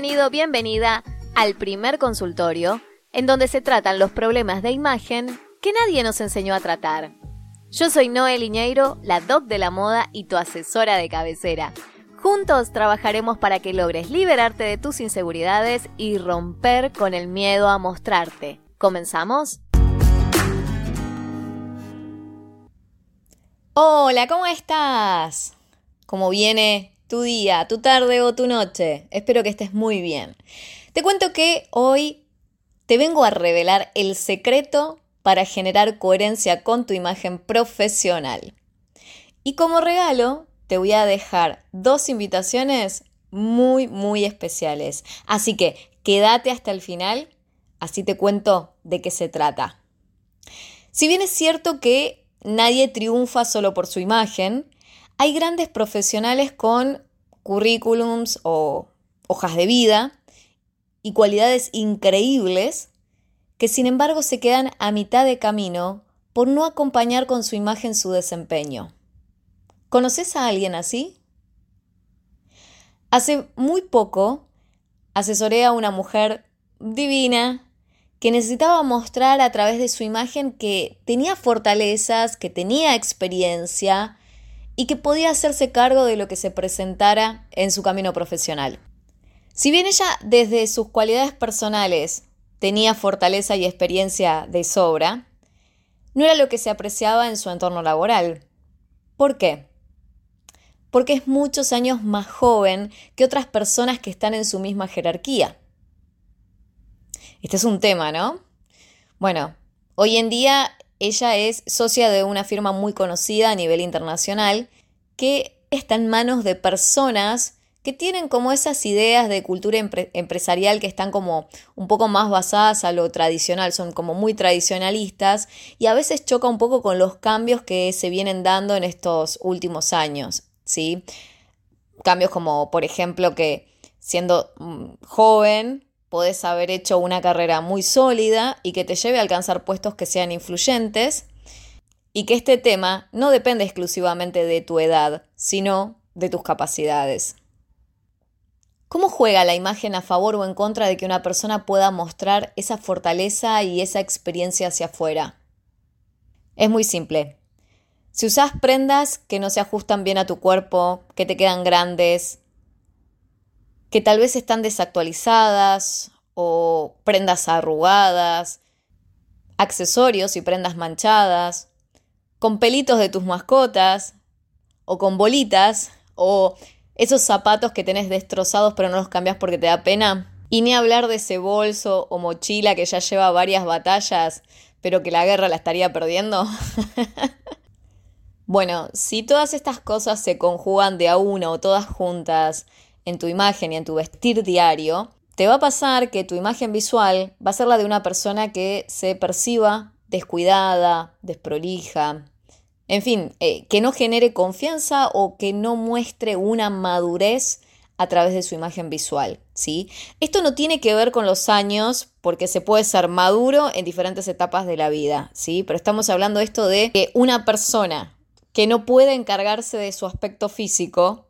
Bienvenido, bienvenida al primer consultorio, en donde se tratan los problemas de imagen que nadie nos enseñó a tratar. Yo soy Noel Iñeiro, la doc de la moda y tu asesora de cabecera. Juntos trabajaremos para que logres liberarte de tus inseguridades y romper con el miedo a mostrarte. ¿Comenzamos? Hola, ¿cómo estás? ¿Cómo viene tu día, tu tarde o tu noche? Espero que estés muy bien. Te cuento que hoy te vengo a revelar el secreto para generar coherencia con tu imagen profesional. Y como regalo, te voy a dejar dos invitaciones muy, muy especiales. Así que quédate hasta el final, así te cuento de qué se trata. Si bien es cierto que nadie triunfa solo por su imagen, hay grandes profesionales con currículums o hojas de vida y cualidades increíbles que sin embargo se quedan a mitad de camino por no acompañar con su imagen su desempeño. ¿Conoces a alguien así? Hace muy poco asesoré a una mujer divina que necesitaba mostrar a través de su imagen que tenía fortalezas, que tenía experiencia y que podía hacerse cargo de lo que se presentara en su camino profesional. Si bien ella desde sus cualidades personales tenía fortaleza y experiencia de sobra, no era lo que se apreciaba en su entorno laboral. ¿Por qué? porque es muchos años más joven que otras personas que están en su misma jerarquía. Este es un tema, ¿no? Bueno, hoy en día ella es socia de una firma muy conocida a nivel internacional que está en manos de personas que tienen como esas ideas de cultura empresarial que están como un poco más basadas a lo tradicional, son como muy tradicionalistas y a veces choca un poco con los cambios que se vienen dando en estos últimos años. ¿sí? Cambios como, por ejemplo, que siendo mm, joven podés haber hecho una carrera muy sólida y que te lleve a alcanzar puestos que sean influyentes y que este tema no depende exclusivamente de tu edad, sino de tus capacidades. ¿Cómo juega la imagen a favor o en contra de que una persona pueda mostrar esa fortaleza y esa experiencia hacia afuera? Es muy simple. Si usas prendas que no se ajustan bien a tu cuerpo, que te quedan grandes, que tal vez están desactualizadas o prendas arrugadas, accesorios y prendas manchadas, con pelitos de tus mascotas o con bolitas o esos zapatos que tenés destrozados pero no los cambias porque te da pena. Y ni hablar de ese bolso o mochila que ya lleva varias batallas pero que la guerra la estaría perdiendo. Bueno, si todas estas cosas se conjugan de a una o todas juntas en tu imagen y en tu vestir diario, te va a pasar que tu imagen visual va a ser la de una persona que se perciba descuidada, desprolija, en fin, eh, que no genere confianza o que no muestre una madurez a través de su imagen visual, ¿sí? Esto no tiene que ver con los años, porque se puede ser maduro en diferentes etapas de la vida, ¿sí? Pero estamos hablando esto de que una persona que no puede encargarse de su aspecto físico,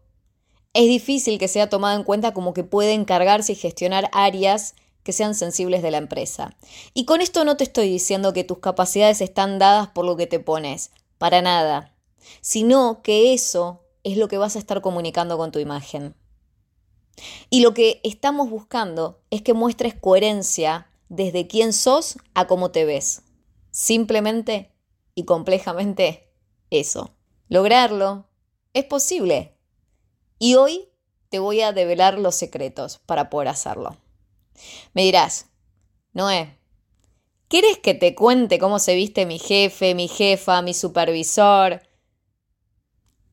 es difícil que sea tomado en cuenta como que puede encargarse y gestionar áreas que sean sensibles de la empresa. Y con esto no te estoy diciendo que tus capacidades están dadas por lo que te pones, para nada, sino que eso es lo que vas a estar comunicando con tu imagen. Y lo que estamos buscando es que muestres coherencia desde quién sos a cómo te ves. Simplemente y complejamente eso. Lograrlo es posible. Y hoy te voy a develar los secretos para poder hacerlo. Me dirás, Noé, ¿quieres que te cuente cómo se viste mi jefe, mi jefa, mi supervisor?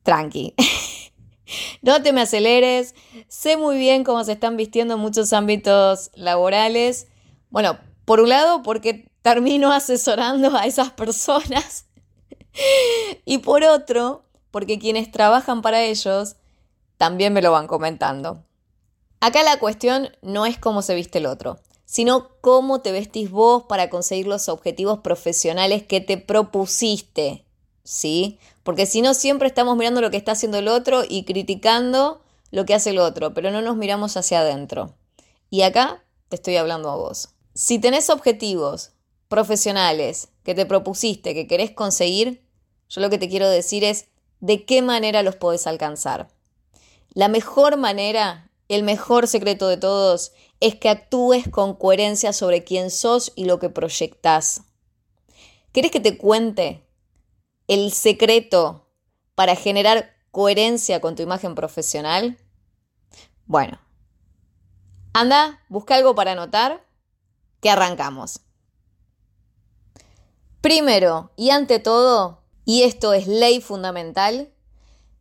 Tranqui. no te me aceleres. Sé muy bien cómo se están vistiendo en muchos ámbitos laborales. Bueno, por un lado, porque termino asesorando a esas personas y por otro, porque quienes trabajan para ellos también me lo van comentando. Acá la cuestión no es cómo se viste el otro, sino cómo te vestís vos para conseguir los objetivos profesionales que te propusiste, ¿sí? Porque si no, siempre estamos mirando lo que está haciendo el otro y criticando lo que hace el otro, pero no nos miramos hacia adentro. Y acá te estoy hablando a vos. Si tenés objetivos profesionales que te propusiste, que querés conseguir, yo lo que te quiero decir es de qué manera los podés alcanzar. La mejor manera, el mejor secreto de todos, es que actúes con coherencia sobre quién sos y lo que proyectás. ¿Querés que te cuente el secreto para generar coherencia con tu imagen profesional? Bueno, anda, busca algo para anotar, que arrancamos. Primero y ante todo, y esto es ley fundamental,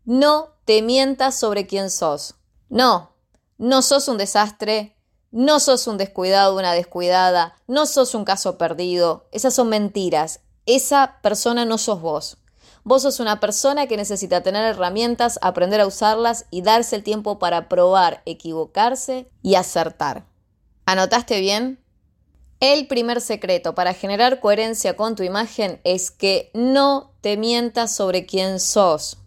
no te mientas sobre quién sos. No, no sos un desastre, no sos un descuidado, una descuidada, no sos un caso perdido. Esas son mentiras. Esa persona no sos vos. Vos sos una persona que necesita tener herramientas, aprender a usarlas y darse el tiempo para probar, equivocarse y acertar. ¿Anotaste bien? El primer secreto para generar coherencia con tu imagen es que no te mientas sobre quién sos.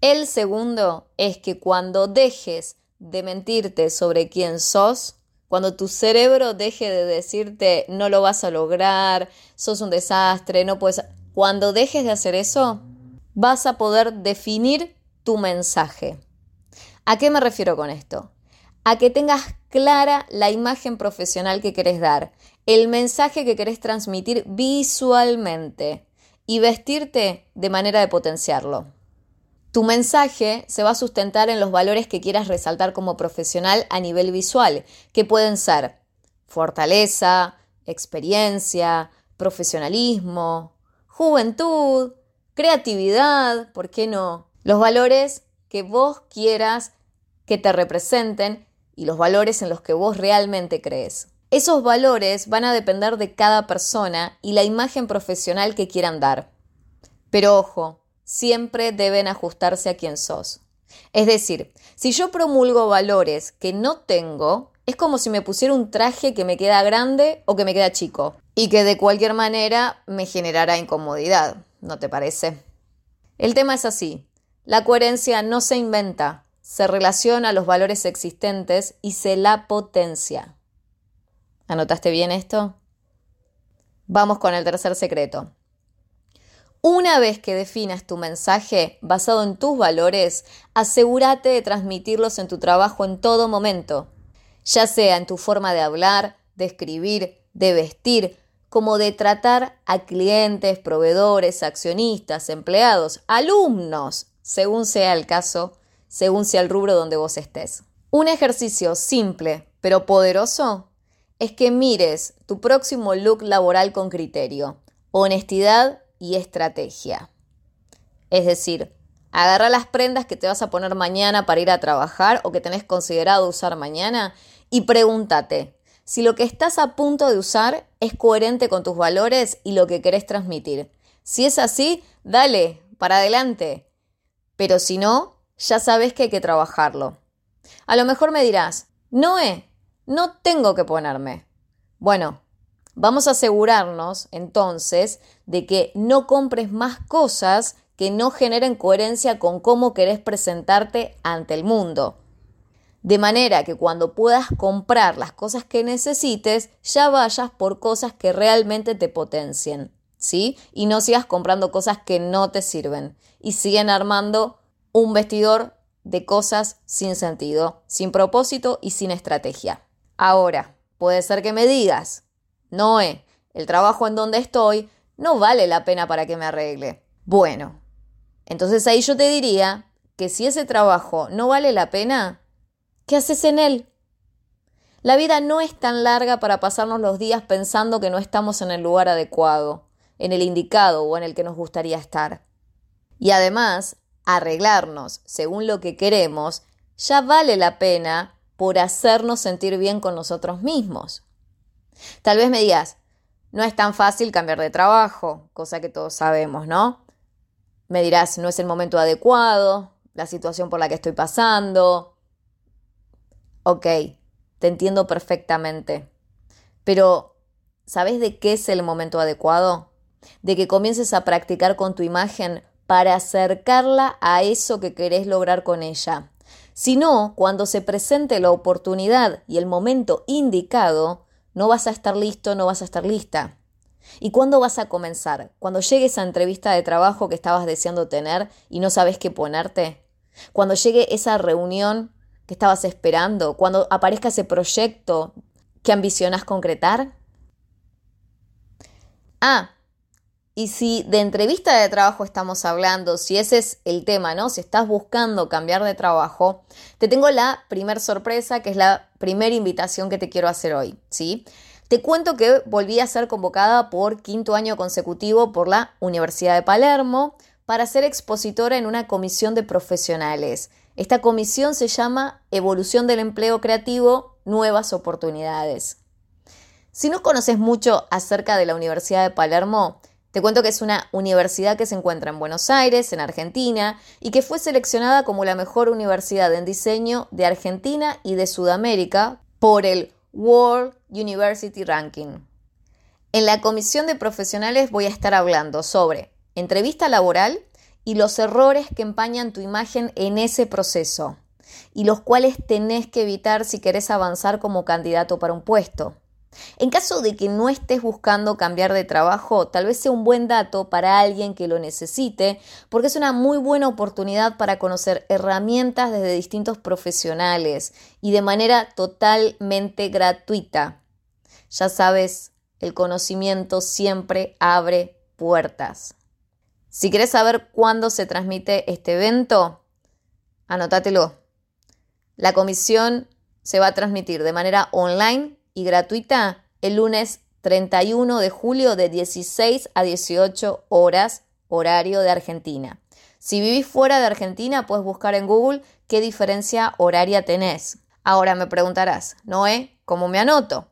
El segundo es que cuando dejes de mentirte sobre quién sos, cuando tu cerebro deje de decirte no lo vas a lograr, sos un desastre, no puedes... Cuando dejes de hacer eso, vas a poder definir tu mensaje. ¿A qué me refiero con esto? A que tengas clara la imagen profesional que querés dar, el mensaje que querés transmitir visualmente y vestirte de manera de potenciarlo. Tu mensaje se va a sustentar en los valores que quieras resaltar como profesional a nivel visual, que pueden ser fortaleza, experiencia, profesionalismo, juventud, creatividad, ¿por qué no? Los valores que vos quieras que te representen y los valores en los que vos realmente crees. Esos valores van a depender de cada persona y la imagen profesional que quieran dar. Pero ojo, siempre deben ajustarse a quien sos. Es decir, si yo promulgo valores que no tengo, es como si me pusiera un traje que me queda grande o que me queda chico y que de cualquier manera me generará incomodidad, ¿no te parece? El tema es así, la coherencia no se inventa, se relaciona a los valores existentes y se la potencia. ¿Anotaste bien esto? Vamos con el tercer secreto. Una vez que definas tu mensaje basado en tus valores, asegúrate de transmitirlos en tu trabajo en todo momento, ya sea en tu forma de hablar, de escribir, de vestir, como de tratar a clientes, proveedores, accionistas, empleados, alumnos, según sea el caso, según sea el rubro donde vos estés. Un ejercicio simple pero poderoso es que mires tu próximo look laboral con criterio, honestidad y estrategia. Es decir, agarra las prendas que te vas a poner mañana para ir a trabajar o que tenés considerado usar mañana y pregúntate si lo que estás a punto de usar es coherente con tus valores y lo que querés transmitir. Si es así, dale, para adelante. Pero si no, ya sabes que hay que trabajarlo. A lo mejor me dirás, Noé, no tengo que ponerme. Bueno, Vamos a asegurarnos entonces de que no compres más cosas que no generen coherencia con cómo querés presentarte ante el mundo. De manera que cuando puedas comprar las cosas que necesites, ya vayas por cosas que realmente te potencien, ¿sí? Y no sigas comprando cosas que no te sirven y siguen armando un vestidor de cosas sin sentido, sin propósito y sin estrategia. Ahora, puede ser que me digas, Noé, el trabajo en donde estoy no vale la pena para que me arregle. Bueno, entonces ahí yo te diría que si ese trabajo no vale la pena, ¿qué haces en él? La vida no es tan larga para pasarnos los días pensando que no estamos en el lugar adecuado, en el indicado o en el que nos gustaría estar. Y además, arreglarnos según lo que queremos ya vale la pena por hacernos sentir bien con nosotros mismos. Tal vez me digas, no es tan fácil cambiar de trabajo, cosa que todos sabemos, ¿no? Me dirás, no es el momento adecuado, la situación por la que estoy pasando. Ok, te entiendo perfectamente. Pero, ¿sabes de qué es el momento adecuado? De que comiences a practicar con tu imagen para acercarla a eso que querés lograr con ella. sino cuando se presente la oportunidad y el momento indicado, no vas a estar listo, no vas a estar lista. ¿Y cuándo vas a comenzar? Cuando llegue esa entrevista de trabajo que estabas deseando tener y no sabes qué ponerte. Cuando llegue esa reunión que estabas esperando. Cuando aparezca ese proyecto que ambicionas concretar. Ah, y si de entrevista de trabajo estamos hablando, si ese es el tema, ¿no? Si estás buscando cambiar de trabajo, te tengo la primer sorpresa, que es la primera invitación que te quiero hacer hoy, ¿sí? Te cuento que volví a ser convocada por quinto año consecutivo por la Universidad de Palermo para ser expositora en una comisión de profesionales. Esta comisión se llama Evolución del Empleo Creativo, Nuevas Oportunidades. Si no conoces mucho acerca de la Universidad de Palermo, te cuento que es una universidad que se encuentra en Buenos Aires, en Argentina, y que fue seleccionada como la mejor universidad en diseño de Argentina y de Sudamérica por el World University Ranking. En la comisión de profesionales voy a estar hablando sobre entrevista laboral y los errores que empañan tu imagen en ese proceso y los cuales tenés que evitar si querés avanzar como candidato para un puesto. En caso de que no estés buscando cambiar de trabajo, tal vez sea un buen dato para alguien que lo necesite, porque es una muy buena oportunidad para conocer herramientas desde distintos profesionales y de manera totalmente gratuita. Ya sabes, el conocimiento siempre abre puertas. Si quieres saber cuándo se transmite este evento, anótatelo. La comisión se va a transmitir de manera online y gratuita el lunes 31 de julio de 16 a 18 horas, horario de Argentina. Si vivís fuera de Argentina, puedes buscar en Google qué diferencia horaria tenés. Ahora me preguntarás, Noé, ¿cómo me anoto?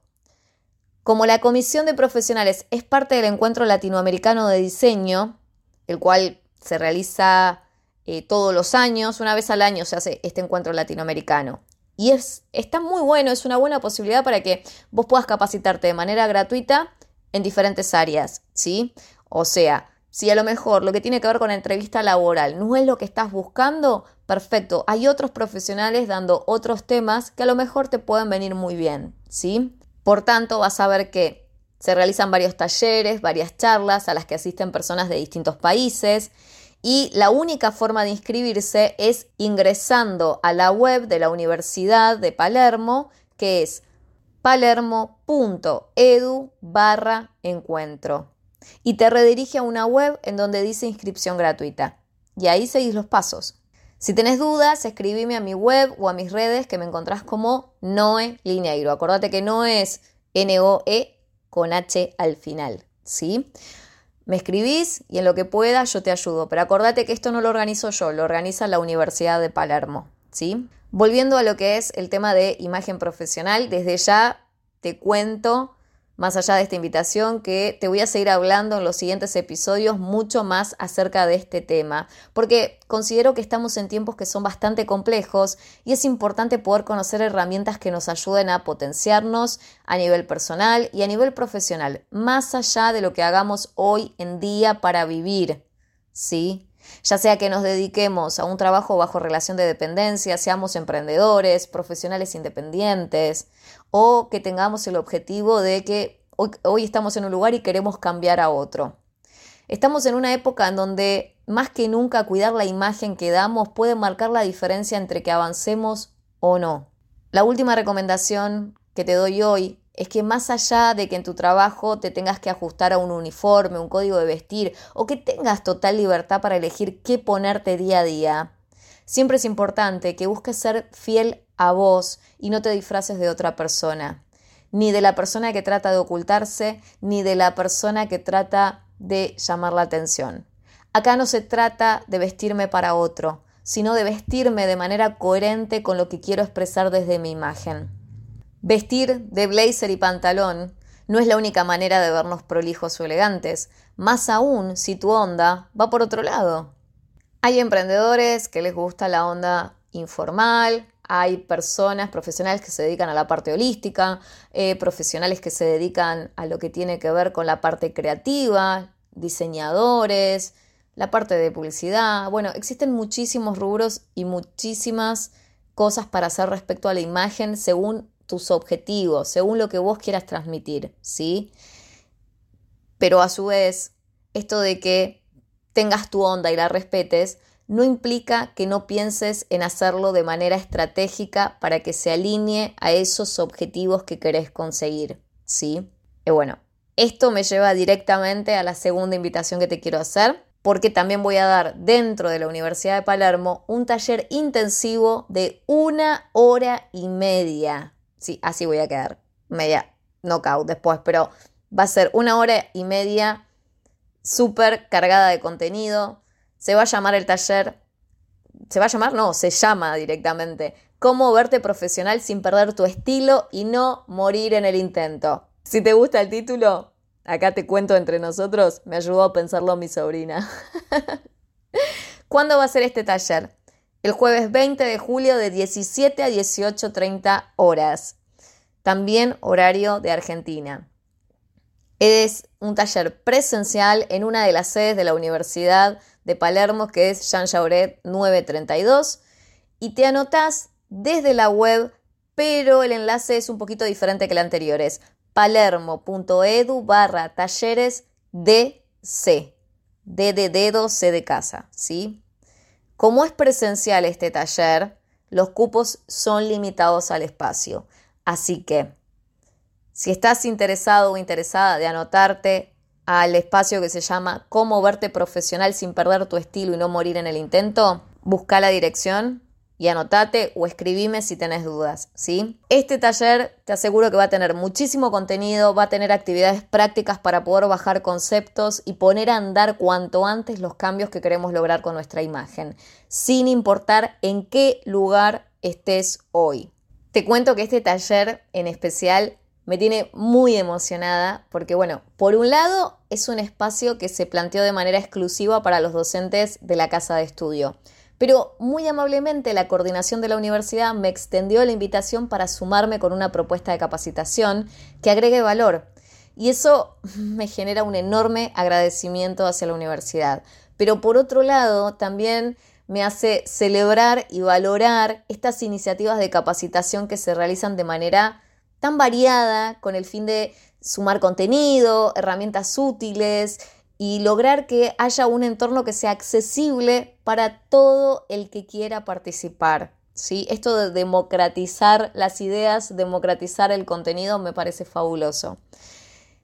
Como la Comisión de Profesionales es parte del Encuentro Latinoamericano de Diseño, el cual se realiza eh, todos los años, una vez al año se hace este encuentro latinoamericano. Y es, está muy bueno, es una buena posibilidad para que vos puedas capacitarte de manera gratuita en diferentes áreas, ¿sí? O sea, si a lo mejor lo que tiene que ver con la entrevista laboral no es lo que estás buscando, perfecto. Hay otros profesionales dando otros temas que a lo mejor te pueden venir muy bien, ¿sí? Por tanto, vas a ver que se realizan varios talleres, varias charlas a las que asisten personas de distintos países y la única forma de inscribirse es ingresando a la web de la Universidad de Palermo, que es palermo.edu barra encuentro. Y te redirige a una web en donde dice inscripción gratuita. Y ahí seguís los pasos. Si tenés dudas, escribime a mi web o a mis redes que me encontrás como Noe Lineiro. Acordate que no es N-O-E con H al final, ¿sí? Me escribís y en lo que pueda yo te ayudo. Pero acordate que esto no lo organizo yo, lo organiza la Universidad de Palermo. ¿sí? Volviendo a lo que es el tema de imagen profesional, desde ya te cuento más allá de esta invitación, que te voy a seguir hablando en los siguientes episodios mucho más acerca de este tema, porque considero que estamos en tiempos que son bastante complejos y es importante poder conocer herramientas que nos ayuden a potenciarnos a nivel personal y a nivel profesional, más allá de lo que hagamos hoy en día para vivir. ¿Sí? ya sea que nos dediquemos a un trabajo bajo relación de dependencia, seamos emprendedores, profesionales independientes, o que tengamos el objetivo de que hoy, estamos en un lugar y queremos cambiar a otro. Estamos en una época en donde más que nunca cuidar la imagen que damos puede marcar la diferencia entre que avancemos o no. La última recomendación que te doy hoy es que más allá de que en tu trabajo te tengas que ajustar a un uniforme, un código de vestir o que tengas total libertad para elegir qué ponerte día a día, siempre es importante que busques ser fiel a vos y no te disfraces de otra persona, ni de la persona que trata de ocultarse, ni de la persona que trata de llamar la atención. Acá no se trata de vestirme para otro, sino de vestirme de manera coherente con lo que quiero expresar desde mi imagen. Vestir de blazer y pantalón no es la única manera de vernos prolijos o elegantes, más aún si tu onda va por otro lado. Hay emprendedores que les gusta la onda informal, hay personas profesionales que se dedican a la parte holística, eh, profesionales que se dedican a lo que tiene que ver con la parte creativa, diseñadores, la parte de publicidad. Bueno, existen muchísimos rubros y muchísimas cosas para hacer respecto a la imagen según tus objetivos, según lo que vos quieras transmitir, ¿sí? Pero a su vez, esto de que tengas tu onda y la respetes, no implica que no pienses en hacerlo de manera estratégica para que se alinee a esos objetivos que querés conseguir, ¿sí? Y bueno, esto me lleva directamente a la segunda invitación que te quiero hacer, porque también voy a dar dentro de la Universidad de Palermo un taller intensivo de una hora y media. Sí, así voy a quedar, media knockout después, pero va a ser una hora y media súper cargada de contenido, se va a llamar el taller, se va a llamar, no, se llama directamente, cómo verte profesional sin perder tu estilo y no morir en el intento. Si te gusta el título, acá te cuento entre nosotros, me ayudó a pensarlo mi sobrina. ¿Cuándo va a ser este taller? El jueves 20 de julio de 17 a 18.30 horas. También horario de Argentina. Es un taller presencial en una de las sedes de la Universidad de Palermo, que es Jean Jauret 932, y te anotás desde la web, pero el enlace es un poquito diferente que el anterior, es palermo.edu barra talleres DC, D de dedo, C de casa, ¿sí? Como es presencial este taller, los cupos son limitados al espacio, así que si estás interesado o interesada de anotarte, al espacio que se llama Cómo verte profesional sin perder tu estilo y no morir en el intento, busca la dirección y anotate o escribime si tenés dudas, ¿sí? Este taller te aseguro que va a tener muchísimo contenido, va a tener actividades prácticas para poder bajar conceptos y poner a andar cuanto antes los cambios que queremos lograr con nuestra imagen, sin importar en qué lugar estés hoy. Te cuento que este taller en especial me tiene muy emocionada porque, bueno, por un lado es un espacio que se planteó de manera exclusiva para los docentes de la casa de estudio, pero muy amablemente la coordinación de la universidad me extendió la invitación para sumarme con una propuesta de capacitación que agregue valor. Y eso me genera un enorme agradecimiento hacia la universidad. Pero por otro lado, también me hace celebrar y valorar estas iniciativas de capacitación que se realizan de manera tan variada con el fin de sumar contenido, herramientas útiles y lograr que haya un entorno que sea accesible para todo el que quiera participar. ¿sí? Esto de democratizar las ideas, democratizar el contenido me parece fabuloso.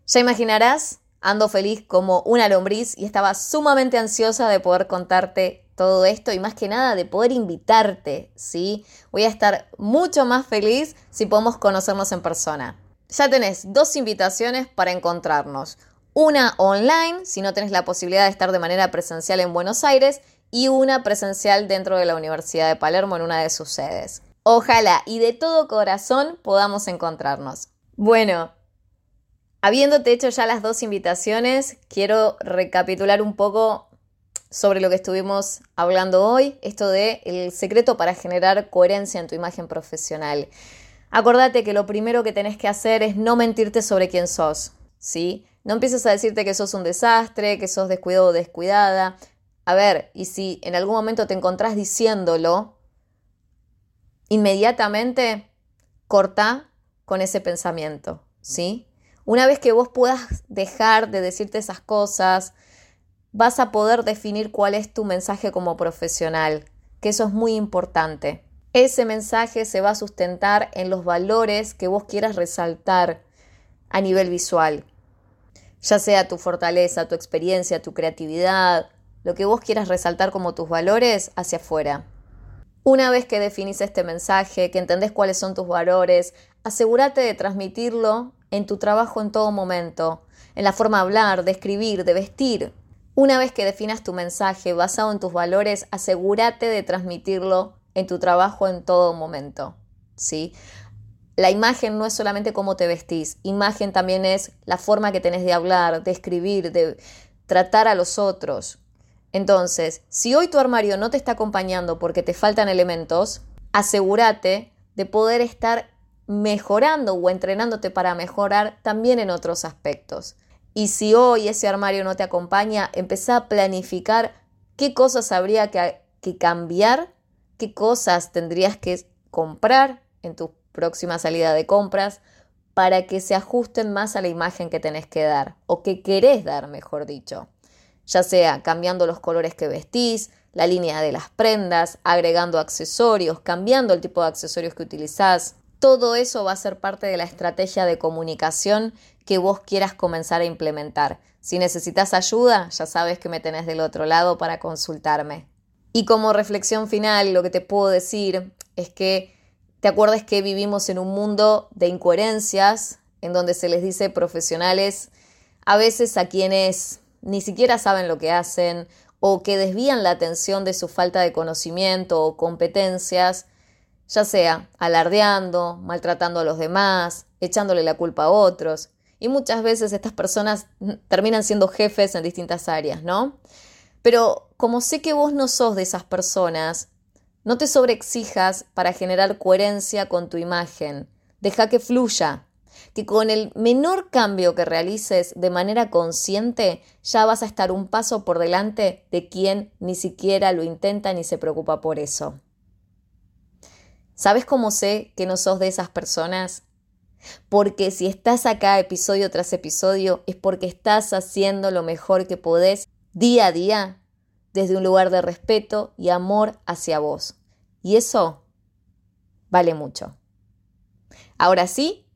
Ya imaginarás, ando feliz como una lombriz y estaba sumamente ansiosa de poder contarte todo esto y más que nada de poder invitarte, ¿sí? Voy a estar mucho más feliz si podemos conocernos en persona. Ya tenés dos invitaciones para encontrarnos. Una online, si no tenés la posibilidad de estar de manera presencial en Buenos Aires, y una presencial dentro de la Universidad de Palermo en una de sus sedes. Ojalá y de todo corazón podamos encontrarnos. Bueno, habiéndote hecho ya las dos invitaciones, quiero recapitular un poco sobre lo que estuvimos hablando hoy, esto de el secreto para generar coherencia en tu imagen profesional. Acordate que lo primero que tenés que hacer es no mentirte sobre quién sos, ¿sí? No empieces a decirte que sos un desastre, que sos descuidado o descuidada. A ver, y si en algún momento te encontrás diciéndolo, inmediatamente corta con ese pensamiento, ¿sí? Una vez que vos puedas dejar de decirte esas cosas, vas a poder definir cuál es tu mensaje como profesional, que eso es muy importante. Ese mensaje se va a sustentar en los valores que vos quieras resaltar a nivel visual, ya sea tu fortaleza, tu experiencia, tu creatividad, lo que vos quieras resaltar como tus valores hacia afuera. Una vez que definís este mensaje, que entendés cuáles son tus valores, asegúrate de transmitirlo en tu trabajo en todo momento, en la forma de hablar, de escribir, de vestir, una vez que definas tu mensaje basado en tus valores, asegúrate de transmitirlo en tu trabajo en todo momento. ¿sí? La imagen no es solamente cómo te vestís, imagen también es la forma que tenés de hablar, de escribir, de tratar a los otros. Entonces, si hoy tu armario no te está acompañando porque te faltan elementos, asegúrate de poder estar mejorando o entrenándote para mejorar también en otros aspectos. Y si hoy ese armario no te acompaña, empezá a planificar qué cosas habría que, cambiar, qué cosas tendrías que comprar en tu próxima salida de compras para que se ajusten más a la imagen que tenés que dar o que querés dar, mejor dicho. Ya sea cambiando los colores que vestís, la línea de las prendas, agregando accesorios, cambiando el tipo de accesorios que utilizás. Todo eso va a ser parte de la estrategia de comunicación que vos quieras comenzar a implementar. Si necesitas ayuda, ya sabes que me tenés del otro lado para consultarme. Y como reflexión final, lo que te puedo decir es que te acuerdes que vivimos en un mundo de incoherencias, en donde se les dice profesionales a veces a quienes ni siquiera saben lo que hacen o que desvían la atención de su falta de conocimiento o competencias, ya sea alardeando, maltratando a los demás, echándole la culpa a otros. Y muchas veces estas personas terminan siendo jefes en distintas áreas, ¿no? Pero como sé que vos no sos de esas personas, no te sobreexijas para generar coherencia con tu imagen. Deja que fluya, que con el menor cambio que realices de manera consciente ya vas a estar un paso por delante de quien ni siquiera lo intenta ni se preocupa por eso. ¿Sabes cómo sé que no sos de esas personas? Porque si estás acá episodio tras episodio es porque estás haciendo lo mejor que podés día a día desde un lugar de respeto y amor hacia vos. Y eso vale mucho. Ahora sí,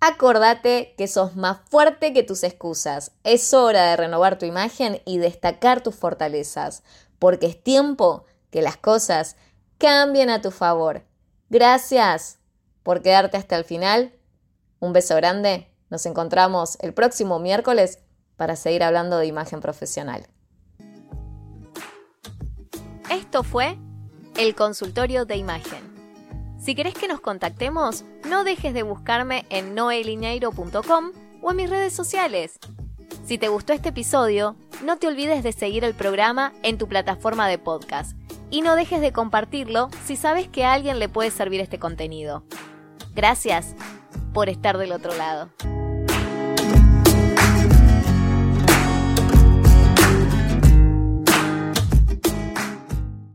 acordate que sos más fuerte que tus excusas. Es hora de renovar tu imagen y destacar tus fortalezas, porque es tiempo que las cosas cambien a tu favor. Gracias por quedarte hasta el final. Un beso grande. Nos encontramos el próximo miércoles para seguir hablando de imagen profesional. Esto fue el consultorio de imagen. Si querés que nos contactemos, no dejes de buscarme en noelineiro.com o en mis redes sociales. Si te gustó este episodio, no te olvides de seguir el programa en tu plataforma de podcast y no dejes de compartirlo si sabes que a alguien le puede servir este contenido. Gracias por estar del otro lado.